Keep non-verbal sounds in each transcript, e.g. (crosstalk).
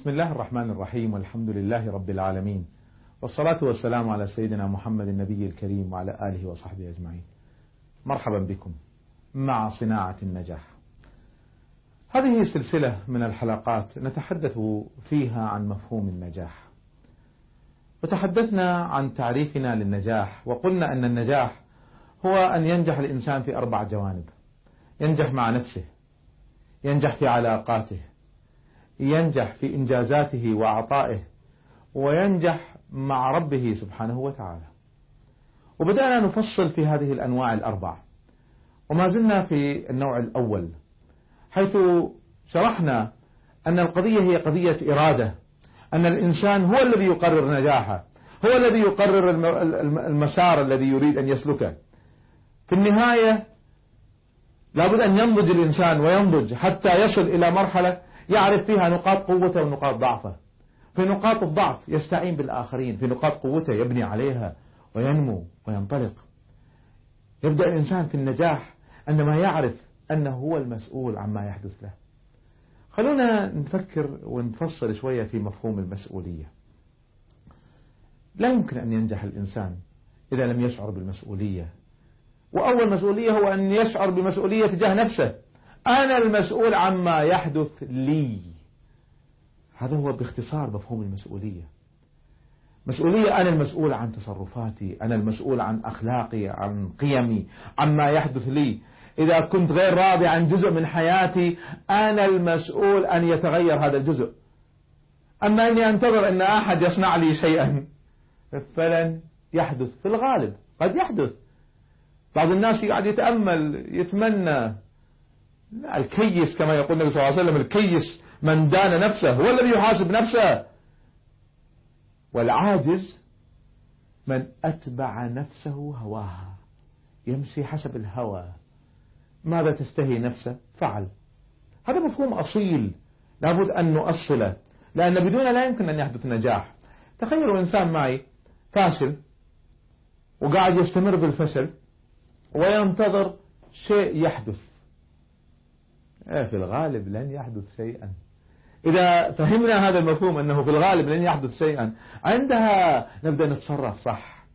بسم الله الرحمن الرحيم والحمد لله رب العالمين والصلاة والسلام على سيدنا محمد النبي الكريم وعلى آله وصحبه أجمعين. مرحبا بكم مع صناعة النجاح. هذه سلسلة من الحلقات نتحدث فيها عن مفهوم النجاح. وتحدثنا عن تعريفنا للنجاح وقلنا أن النجاح هو أن ينجح الإنسان في أربع جوانب. ينجح مع نفسه ينجح في علاقاته ينجح في إنجازاته وعطائه وينجح مع ربه سبحانه وتعالى. وبدأنا نفصل في هذه الأنواع الأربع. وما زلنا في النوع الأول حيث شرحنا أن القضية هي قضية إرادة أن الإنسان هو الذي يقرر نجاحه هو الذي يقرر المسار الذي يريد أن يسلكه. في النهاية لابد أن ينضج الإنسان وينضج حتى يصل إلى مرحلة يعرف فيها نقاط قوته ونقاط ضعفه. في نقاط الضعف يستعين بالآخرين في نقاط قوته يبني عليها وينمو وينطلق. يبدأ الإنسان في النجاح عندما يعرف أنه هو المسؤول عما يحدث له. خلونا نفكر ونفصل شوية في مفهوم المسؤولية. لا يمكن أن ينجح الإنسان إذا لم يشعر بالمسؤولية. وأول مسؤولية هو أن يشعر بمسؤولية تجاه نفسه. أنا المسؤول عما يحدث لي. هذا هو باختصار مفهوم المسؤولية. مسؤولية أنا المسؤول عن تصرفاتي أنا المسؤول عن أخلاقي عن قيمي عما يحدث لي. إذا كنت غير راضي عن جزء من حياتي أنا المسؤول أن يتغير هذا الجزء. أما أني أنتظر أن أحد يصنع لي شيئا فلن يحدث في الغالب. قد يحدث. بعض الناس قاعد يتأمل يتمنى الكيس كما يقول النبي صلى الله عليه وسلم الكيس من دان نفسه هو الذي يحاسب نفسه. والعاجز من أتبع نفسه هواها يمشي حسب الهوى. ماذا تستهي نفسه؟ فعل. هذا مفهوم أصيل لابد أن نؤصله لأن بدون لا يمكن أن يحدث نجاح. تخيلوا إنسان معي فاشل وقاعد يستمر بالفشل وينتظر شيء يحدث. في الغالب لن يحدث شيئا. إذا فهمنا هذا المفهوم أنه في الغالب لن يحدث شيئا عندها نبدأ نتصرف صح.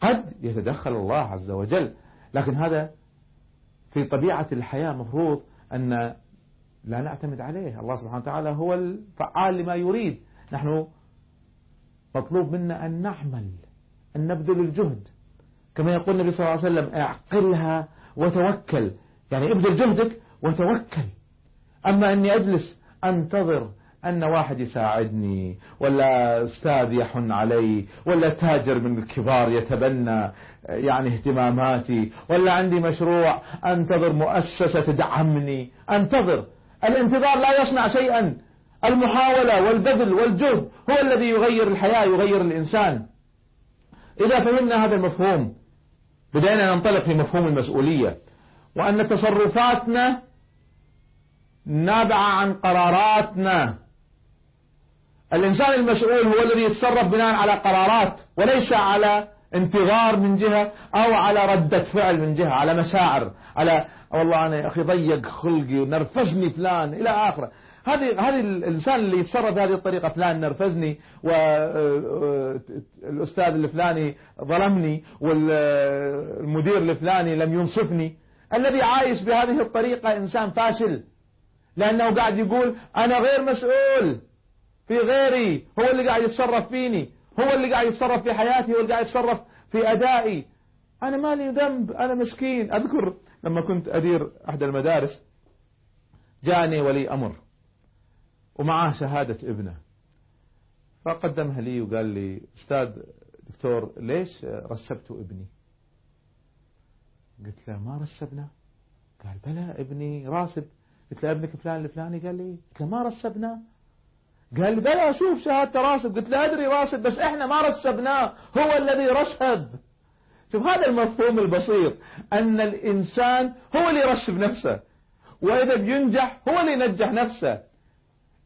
قد يتدخل الله عز وجل لكن هذا في طبيعة الحياة مفروض أن لا نعتمد عليه. الله سبحانه وتعالى هو الفعال لما يريد. نحن مطلوب منا أن نعمل أن نبذل الجهد. كما يقول النبي صلى الله عليه وسلم اعقلها وتوكل. يعني ابذل جهدك وتوكل. أما أني أجلس أنتظر أن واحد يساعدني ولا أستاذ يحن علي ولا تاجر من الكبار يتبنى يعني اهتماماتي ولا عندي مشروع أنتظر مؤسسة تدعمني. أنتظر. الانتظار لا يصنع شيئا. المحاولة والبذل والجهد هو الذي يغير الحياة يغير الإنسان. إذا فهمنا هذا المفهوم بدأنا ننطلق في مفهوم المسؤولية وأن تصرفاتنا نابعة عن قراراتنا. الإنسان المسؤول هو الذي يتصرف بناء على قرارات وليس على انتظار من جهة أو على ردة فعل من جهة على مشاعر على والله أنا يا أخي ضيق خلقي ونرفزني فلان إلى آخره. هذه هذه الإنسان اللي يتصرف بهذه الطريقة فلان نرفزني والأستاذ الفلاني ظلمني والمدير الفلاني لم ينصفني. الذي عايش بهذه الطريقة إنسان فاشل. لأنه قاعد يقول أنا غير مسؤول في غيري هو اللي قاعد يتصرف فيني هو اللي قاعد يتصرف في حياتي هو اللي قاعد يتصرف في أدائي. أنا مالي ذنب أنا مسكين. أذكر لما كنت أدير أحد المدارس جاني ولي أمر ومعاه شهادة ابنه. فقدمها لي وقال لي أستاذ دكتور ليش رسبت ابني؟ قلت له ما رسبنا. قال بلى ابني راسب. قلت له أبنك فلان الفلاني؟ قال لي قلت له ما رسبناه قال لي بلى شوف شهادة راسب قلت له أدري راسب بس إحنا ما رسبناه. هو الذي رسب. شوف هذا المفهوم البسيط أن الإنسان هو اللي يرسب نفسه وإذا بينجح هو اللي ينجح نفسه.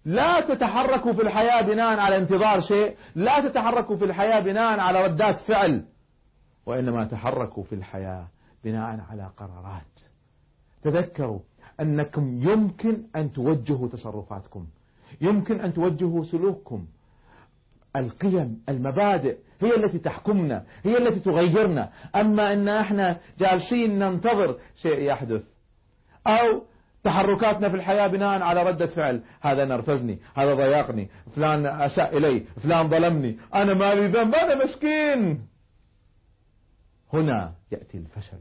لا تتحركوا في الحياة بناء على انتظار شيء لا تتحركوا في الحياة بناء على ردات فعل وإنما تحركوا في الحياة بناء على قرارات. تذكروا أنكم يمكن أن توجهوا تصرفاتكم يمكن أن توجهوا سلوككم. القيم المبادئ هي التي تحكمنا هي التي تغيرنا. أما أن إحنا جالسين ننتظر شيء يحدث أو تحركاتنا في الحياة بناء على ردة فعل هذا نرفزني هذا ضيقني فلان أساء إلي فلان ظلمني أنا مالي ذنب أنا مسكين. هنا يأتي الفشل.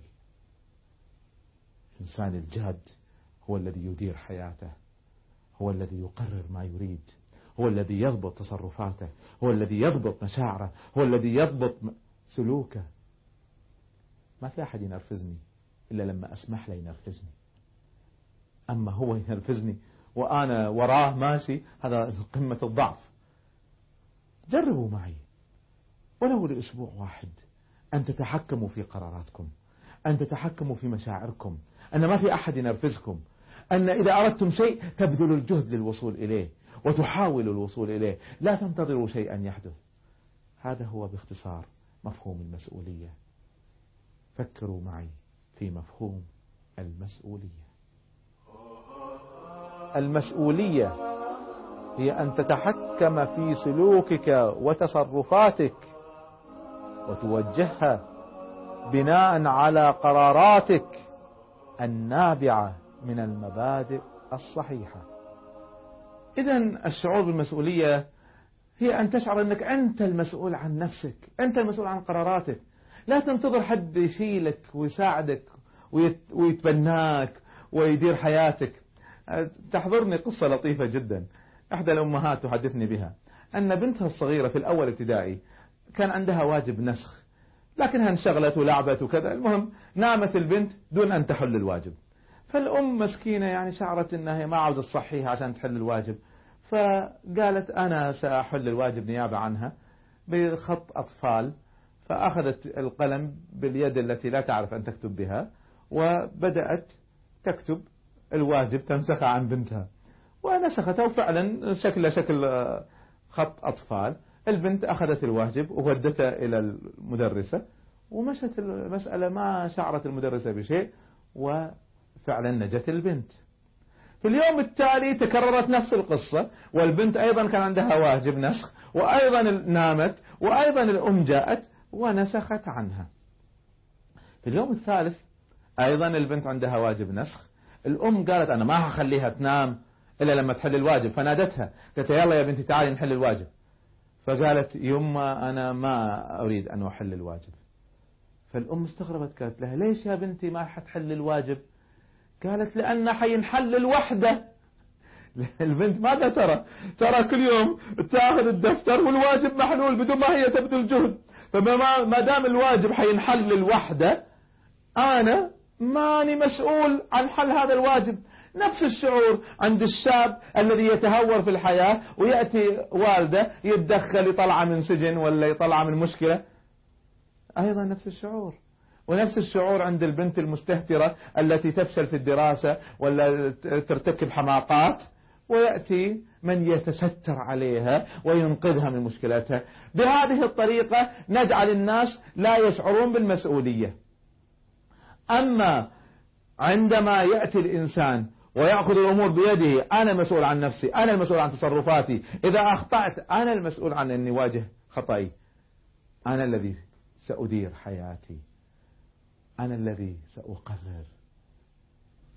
الإنسان الجاد هو الذي يدير حياته هو الذي يقرر ما يريد هو الذي يضبط تصرفاته هو الذي يضبط مشاعره هو الذي يضبط سلوكه. ما في أحد ينرفزني إلا لما أسمح له ينرفزني. أما هو ينرفزني وأنا وراه ماشي هذا قمة الضعف. جربوا معي. ولو لأسبوع واحد أن تتحكموا في قراراتكم أن تتحكموا في مشاعركم أن ما في أحد ينرفزكم. أن إذا أردتم شيء تبذلوا الجهد للوصول إليه وتحاولوا الوصول إليه. لا تنتظروا شيئا يحدث. هذا هو باختصار مفهوم المسؤولية. فكروا معي في مفهوم المسؤولية. المسؤولية هي أن تتحكم في سلوكك وتصرفاتك وتوجهها بناء على قراراتك النابعة من المبادئ الصحيحة. إذا الشعور بالمسؤولية هي أن تشعر أنك أنت المسؤول عن نفسك أنت المسؤول عن قراراتك. لا تنتظر حد يشيلك ويساعدك ويتبناك ويدير حياتك. تحضرني قصة لطيفة جدا. إحدى الأمهات تحدثني بها أن بنتها الصغيرة في الأول ابتدائي كان عندها واجب نسخ لكنها انشغلت ولعبت وكذا. المهم نامت البنت دون أن تحل الواجب. فالأم مسكينة يعني شعرت أنها ما عاوزة تصحيها عشان تحل الواجب. فقالت أنا سأحل الواجب نيابة عنها بخط أطفال فأخذت القلم باليد التي لا تعرف أن تكتب بها وبدأت تكتب الواجب تنسخ عن بنتها. ونسخته فعلا شكل شكل خط أطفال. البنت أخذت الواجب وودته إلى المدرسة ومشت المسألة ما شعرت المدرسة بشيء وفعلا نجت البنت. في اليوم التالي تكررت نفس القصة والبنت أيضا كان عندها واجب نسخ وأيضا نامت وأيضا الأم جاءت ونسخت عنها. في اليوم الثالث أيضا البنت عندها واجب نسخ. الأم قالت أنا ما هخليها تنام إلا لما تحل الواجب فنادتها. قالت يلا يا بنتي تعالي نحل الواجب. فقالت يما أنا ما أريد أن أحل الواجب. فالأم استغربت قالت لها ليش يا بنتي ما حتحل الواجب؟ قالت لأن حينحل الوحدة. (laughs) البنت ماذا ترى؟ ترى كل يوم تأخذ الدفتر والواجب محلول بدون ما هي تبذل جهد. فما دام الواجب حينحل الوحدة أنا ماني مسؤول عن حل هذا الواجب. نفس الشعور عند الشاب الذي يتهور في الحياة ويأتي والده يتدخل يطلع من سجن ولا يطلع من مشكلة. أيضا نفس الشعور. ونفس الشعور عند البنت المستهترة التي تفشل في الدراسة ولا ترتكب حماقات ويأتي من يتستر عليها وينقذها من مشكلتها. بهذه الطريقة نجعل الناس لا يشعرون بالمسؤولية. أما عندما يأتي الإنسان ويأخذ الأمور بيده أنا مسؤول عن نفسي أنا المسؤول عن تصرفاتي إذا أخطأت أنا المسؤول عن أني واجه خطأي. أنا الذي سأدير حياتي. أنا الذي سأقرر.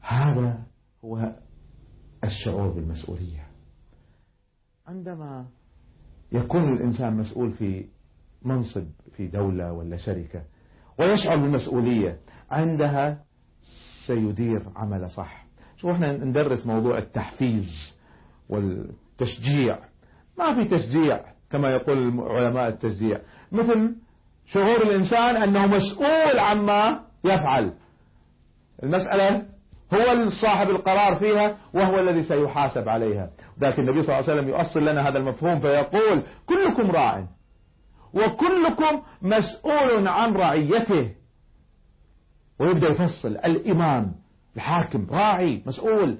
هذا هو الشعور بالمسؤولية. عندما يكون الإنسان مسؤول في منصب في دولة ولا شركة ويشعر بالمسؤولية عندها سيدير عمله صح. شو إحنا ندرس موضوع التحفيز والتشجيع. ما في تشجيع كما يقول علماء التشجيع. مثل شعور الإنسان أنه مسؤول عما يفعل. المسألة هو صاحب القرار فيها وهو الذي سيحاسب عليها. لكن النبي صلى الله عليه وسلم يؤصل لنا هذا المفهوم فيقول كلكم راع وكلكم مسؤول عن رعيته. ويبدأ يفصل الإمام الحاكم راعي مسؤول.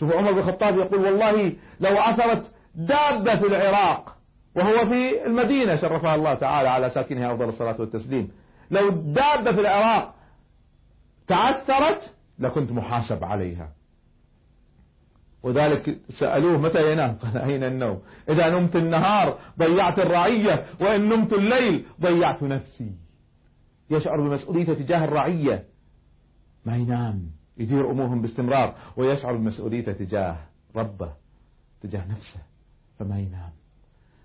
شوفوا عمر بن الخطاب يقول والله لو عثرت دابة في العراق وهو في المدينة شرفها الله تعالى على ساكنها أفضل الصلاة والتسليم. لو دابة في العراق تعثرت لكنت محاسب عليها. وذلك سألوه متى ينام؟ قال أين النوم؟ إذا نمت النهار ضيعت الرعية وإن نمت الليل ضيعت نفسي. يشعر بمسؤوليته تجاه الرعية. ما ينام؟ يدير أمورهم باستمرار. ويشعر بمسؤوليته تجاه ربه تجاه نفسه. فما ينام.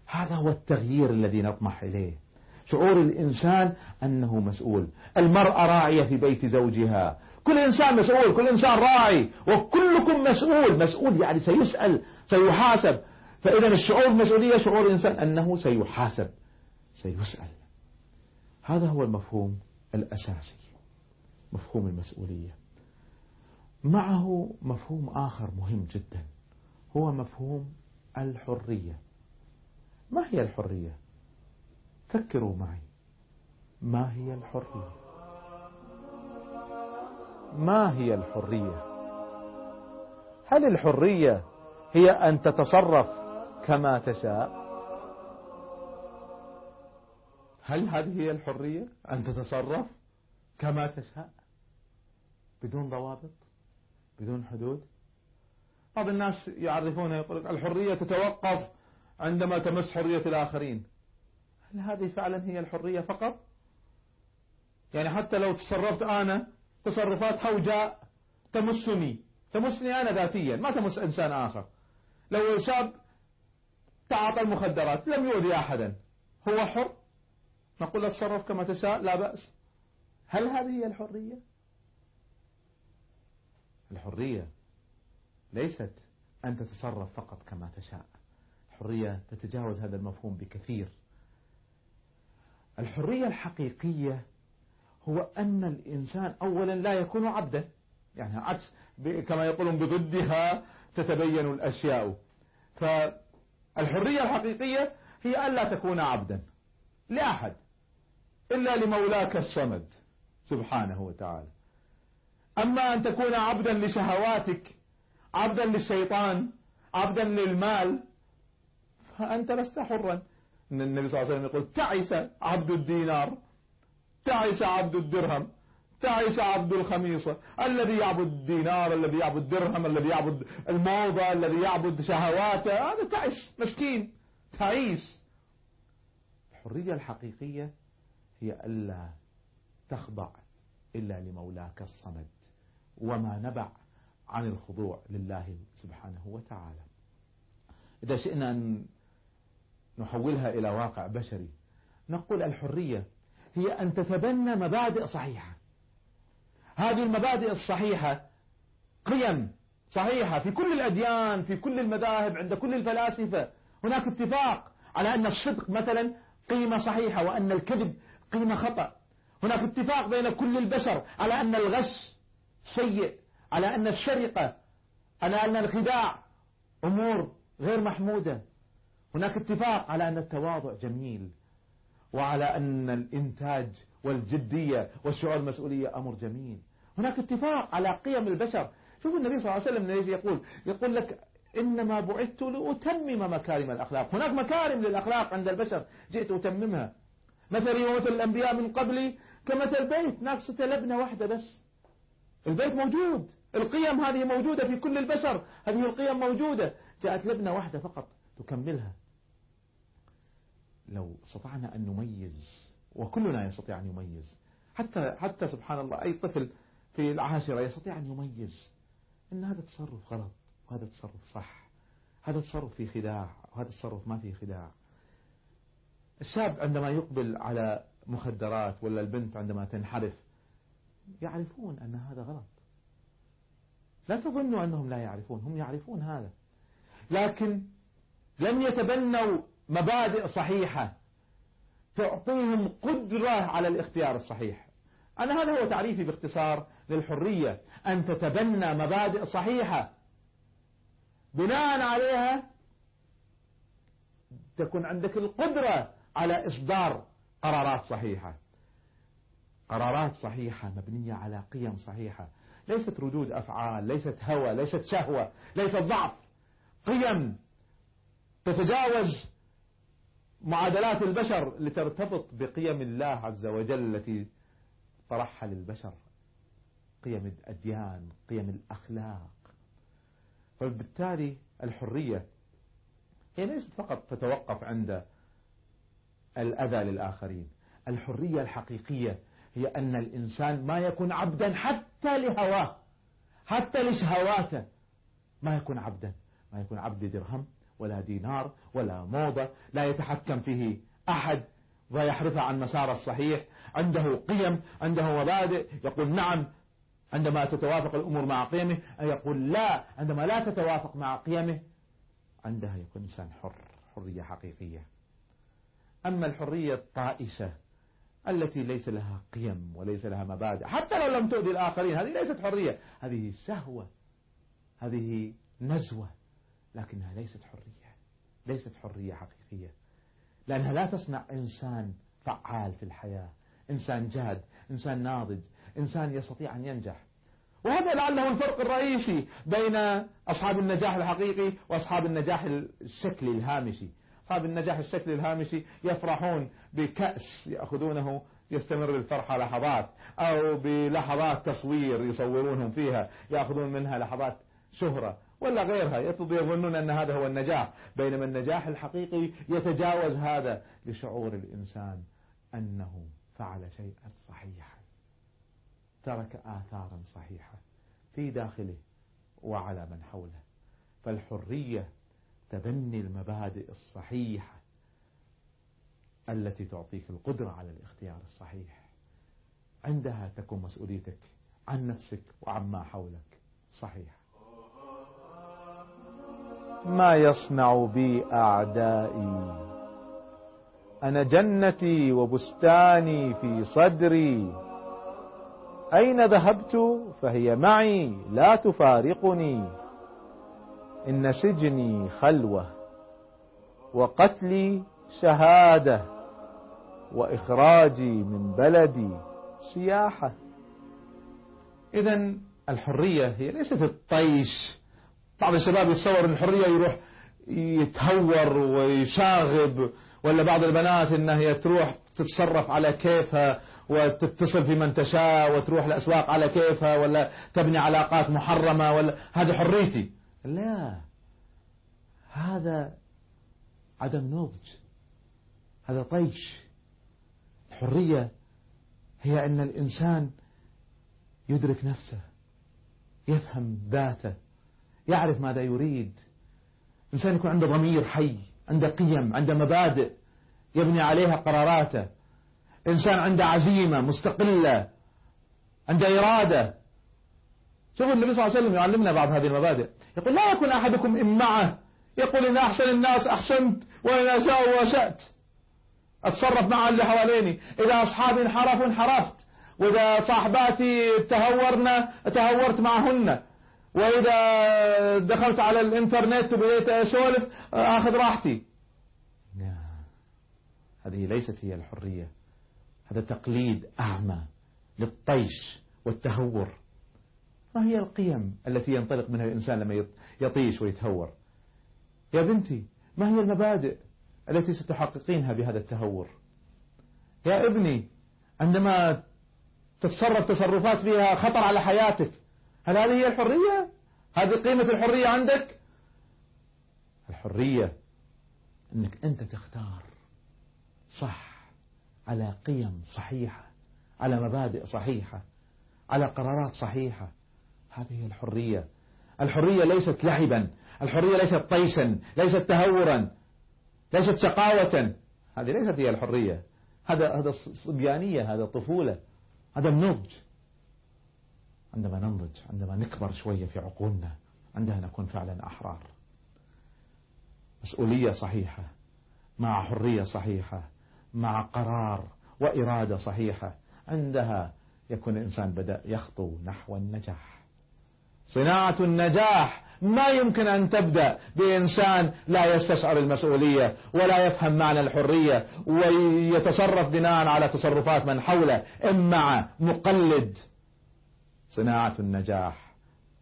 هذا هو التغيير الذي نطمح إليه. شعور الإنسان أنه مسؤول. المرأة راعية في بيت زوجها. كل إنسان مسؤول كل إنسان راعي وكلكم مسؤول. مسؤول يعني سيسأل سيحاسب. فإذا الشعور بالمسؤولية شعور الإنسان أنه سيحاسب سيسأل. هذا هو المفهوم الأساسي مفهوم المسؤولية. معه مفهوم آخر مهم جدا هو مفهوم الحرية. ما هي الحرية؟ فكروا معي. ما هي الحرية؟ ما هي الحرية؟ هل الحرية هي أن تتصرف كما تشاء؟ هل هذه هي الحرية؟ أن تتصرف كما تشاء؟ بدون ضوابط؟ بدون حدود؟ بعض الناس يعرفونها يقول الحرية تتوقف عندما تمس حرية الآخرين. هل هذه فعلا هي الحرية فقط. يعني حتى لو تصرفت أنا تصرفات حوجاء تمسني. تمسني أنا ذاتيا ما تمس إنسان آخر. لو شاب تعاطى المخدرات لم يؤذي أحدا. هو حر؟ نقول له تصرف كما تشاء لا بأس. هل هذه هي الحرية؟ الحرية ليست أن تتصرف فقط كما تشاء. الحرية تتجاوز هذا المفهوم بكثير. الحرية الحقيقية هو أن الإنسان أولا لا يكون عبدا. يعني عكس كما يقولون بضدها تتبين الأشياء. فالحرية الحقيقية هي ألا تكون عبدا لأحد إلا لمولاك الصمد سبحانه وتعالى. أما أن تكون عبدا لشهواتك عبدا للشيطان عبدا للمال فأنت لست حرا. إن النبي صلى الله عليه وسلم يقول تعس عبد الدينار تعس عبد الدرهم تعس عبد الخميصة الذي يعبد الدينار الذي يعبد الدرهم الذي يعبد الموضة الذي يعبد شهواته هذا تعس مسكين تعيس. الحرية الحقيقية هي ألا تخضع إلا لمولاك الصمد وما نبع عن الخضوع لله سبحانه وتعالى. إذا شئنا أن نحولها إلى واقع بشري. نقول الحرية هي أن تتبنى مبادئ صحيحة. هذه المبادئ الصحيحة قيم صحيحة في كل الأديان في كل المذاهب عند كل الفلاسفة. هناك اتفاق على أن الصدق مثلا قيمة صحيحة وأن الكذب قيمة خطأ. هناك اتفاق بين كل البشر على أن الغش سيء على أن السرقة على أن الخداع أمور غير محمودة. هناك اتفاق على أن التواضع جميل وعلى أن الإنتاج والجدية والشعور المسؤولية أمر جميل. هناك اتفاق على قيم البشر. شوفوا النبي صلى الله عليه وسلم يجي يقول؟ يقول لك إنما بعثت لأتمم مكارم الأخلاق. هناك مكارم للأخلاق عند البشر. جئت أتممها. مثلي ومثل الأنبياء من قبلي كمثل بيت ناقصة لبنة واحدة بس. البيت موجود. القيم هذه موجودة في كل البشر. هذه القيم موجودة. جاءت لبنة واحدة فقط تكملها. لو استطعنا أن نميز وكلنا يستطيع أن يميز. حتى حتى سبحان الله أي طفل في العاشرة يستطيع أن يميز. أن هذا تصرف غلط وهذا تصرف صح. هذا تصرف في خداع وهذا تصرف ما فيه خداع. الشاب عندما يقبل على مخدرات ولا البنت عندما تنحرف يعرفون أن هذا غلط. لا تظنوا أنهم لا يعرفون هم يعرفون هذا. لكن لم يتبنوا مبادئ صحيحة تعطيهم قدرة على الاختيار الصحيح. أنا هذا هو تعريفي باختصار للحرية أن تتبنى مبادئ صحيحة. بناء عليها تكون عندك القدرة على إصدار قرارات صحيحة. قرارات صحيحة مبنية على قيم صحيحة. ليست ردود أفعال ليست هوى ليست شهوة ليست ضعف. قيم تتجاوز معادلات البشر لترتبط بقيم الله عز وجل التي طرحها للبشر. قيم الأديان قيم الأخلاق. فبالتالي الحرية هي ليست فقط تتوقف عند الأذى للآخرين. الحرية الحقيقية هي أن الإنسان ما يكون عبدا حتى لهواه حتى لشهواته ما يكون عبدا ما يكون عبد درهم ولا دينار ولا موضة لا يتحكم فيه أحد ويحرفه عن مسار الصحيح. عنده قيم عنده مبادئ. يقول نعم عندما تتوافق الأمور مع قيمه يقول لا عندما لا تتوافق مع قيمه عندها يكون إنسان حر حرية حقيقية. أما الحرية الطائشة التي ليس لها قيم وليس لها مبادئ حتى لو لم تؤذي الآخرين هذه ليست حرية هذه سهوة هذه نزوة. لكنها ليست حرية ليست حرية حقيقية. لأنها لا تصنع إنسان فعال في الحياة إنسان جاد إنسان ناضج إنسان يستطيع أن ينجح. وهذا لعله الفرق الرئيسي بين أصحاب النجاح الحقيقي وأصحاب النجاح الشكلي الهامشي. أصحاب النجاح الشكلي الهامشي يفرحون بكأس يأخذونه يستمر الفرحة لحظات أو بلحظات تصوير يصورونهم فيها يأخذون منها لحظات شهرة. ولا غيرها يظنون أن هذا هو النجاح بينما النجاح الحقيقي يتجاوز هذا لشعور الإنسان أنه فعل شيئا صحيحا ترك آثارا صحيحة في داخله وعلى من حوله. فالحرية تبني المبادئ الصحيحة التي تعطيك القدرة على الاختيار الصحيح. عندها تكون مسؤوليتك عن نفسك وعما حولك صحيح. ما يصنع بي أعدائي. أنا جنتي وبستاني في صدري. أين ذهبت فهي معي لا تفارقني. إن سجني خلوة وقتلي شهادة وإخراجي من بلدي سياحة. إذا الحرية هي ليست الطيش بعض الشباب يتصور الحرية يروح يتهور ويشاغب ولا بعض البنات إنها هي تروح تتصرف على كيفها وتتصل في من تشاء وتروح الأسواق على كيفها ولا تبني علاقات محرمة ولا هذه حريتي. لا. هذا عدم نضج. هذا طيش. الحرية هي أن الإنسان يدرك نفسه يفهم ذاته. يعرف ماذا يريد. إنسان يكون عنده ضمير حي عنده قيم عنده مبادئ يبني عليها قراراته. إنسان عنده عزيمة مستقلة عنده إرادة. شوفوا النبي صلى الله عليه وسلم يعلمنا بعض هذه المبادئ. يقول لا يكون أحدكم إمعة يقول إن أحسن الناس أحسنت وإن أساءوا أسأت أتصرف مع اللي حواليني. إذا أصحابي انحرفوا انحرفت. وإذا صاحباتي تهورنا تهورت معهن. وإذا دخلت على الإنترنت وبديت أسولف أخذ راحتي. هذه ليست هي الحرية. هذا تقليد أعمى للطيش والتهور. ما هي القيم التي ينطلق منها الإنسان لما يطيش ويتهور؟ يا بنتي ما هي المبادئ التي ستحققينها بهذا التهور؟ يا ابني عندما تتصرف تصرفات فيها خطر على حياتك هل هذه هي الحرية؟ هذه قيمة الحرية عندك؟ الحرية إنك أنت تختار صح على قيم صحيحة على مبادئ صحيحة على قرارات صحيحة. هذه هي الحرية. الحرية ليست لعبا الحرية ليست طيشا ليست تهورا ليست شقاوة. هذه ليست هي الحرية. هذا هذا صبيانية هذا طفولة هذا النضج. عندما ننضج عندما نكبر شوية في عقولنا عندها نكون فعلا أحرار. مسؤولية صحيحة مع حرية صحيحة مع قرار وإرادة صحيحة عندها يكون الإنسان بدأ يخطو نحو النجاح. صناعة النجاح ما يمكن أن تبدأ بإنسان لا يستشعر المسؤولية ولا يفهم معنى الحرية ويتصرف بناء على تصرفات من حوله إما مقلد صناعة النجاح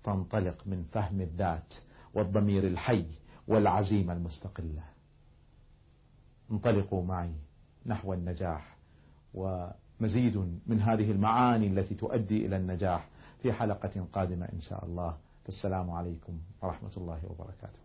تنطلق من فهم الذات والضمير الحي والعزيمة المستقلة. انطلقوا معي نحو النجاح ومزيد من هذه المعاني التي تؤدي إلى النجاح في حلقة قادمة إن شاء الله. فالسلام عليكم ورحمة الله وبركاته.